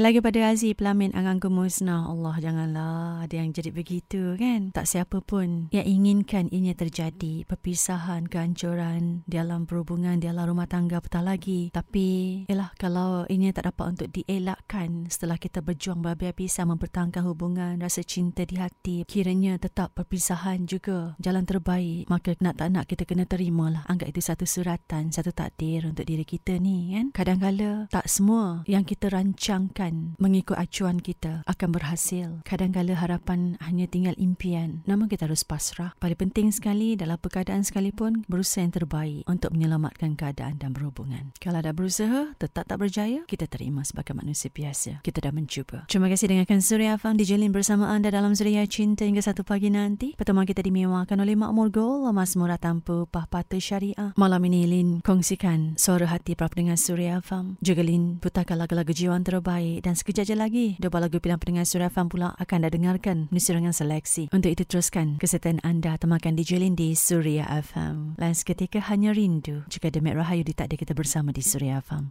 Sekali lagi pada Aziz Pelamin Angang Kemusnah. Allah janganlah ada yang jadi begitu kan. Tak siapa pun yang inginkan ianya terjadi. Perpisahan, kehancuran dalam perhubungan, dalam rumah tangga apatah lagi. Tapi ialah kalau ianya tak dapat untuk dielakkan setelah kita berjuang berhabis-habisan mempertahankan hubungan, rasa cinta di hati. Kiranya tetap perpisahan juga jalan terbaik. Maka nak tak nak kita kena terimalah. Anggap itu satu suratan, satu takdir untuk diri kita ni kan. Kadang-kala tak semua yang kita rancangkan mengikut acuan kita akan berhasil. Kadang-kala harapan hanya tinggal impian. Namun kita harus pasrah. Paling penting sekali dalam keadaan sekalipun berusaha yang terbaik untuk menyelamatkan keadaan dan berhubungan. Kalau ada berusaha tetap tak berjaya, kita terima sebagai manusia biasa. Kita dah mencuba. Terima kasih dengarkan Surya Afam dijalin bersama anda dalam Surya Cinta hingga satu pagi nanti. Pertemuan kita dimewahkan oleh Makmur Gol, Mas Murah Tanpa Pahpata Syariah. Malam ini Lin kongsikan suara hati para pendengar Surya Afam. Juga Lin putarkan lagu-lagu jiwaan terbaik dan sekejap je lagi dua lagu pilihan pendengar Surya Afam pula akan anda dengarkan dengan seleksi. Untuk itu teruskan kesetiaan anda temakan di Lin di Surya Afam. Lain seketika hanya rindu jika Demet Rahayu ditakdir kita bersama di Surya Afam.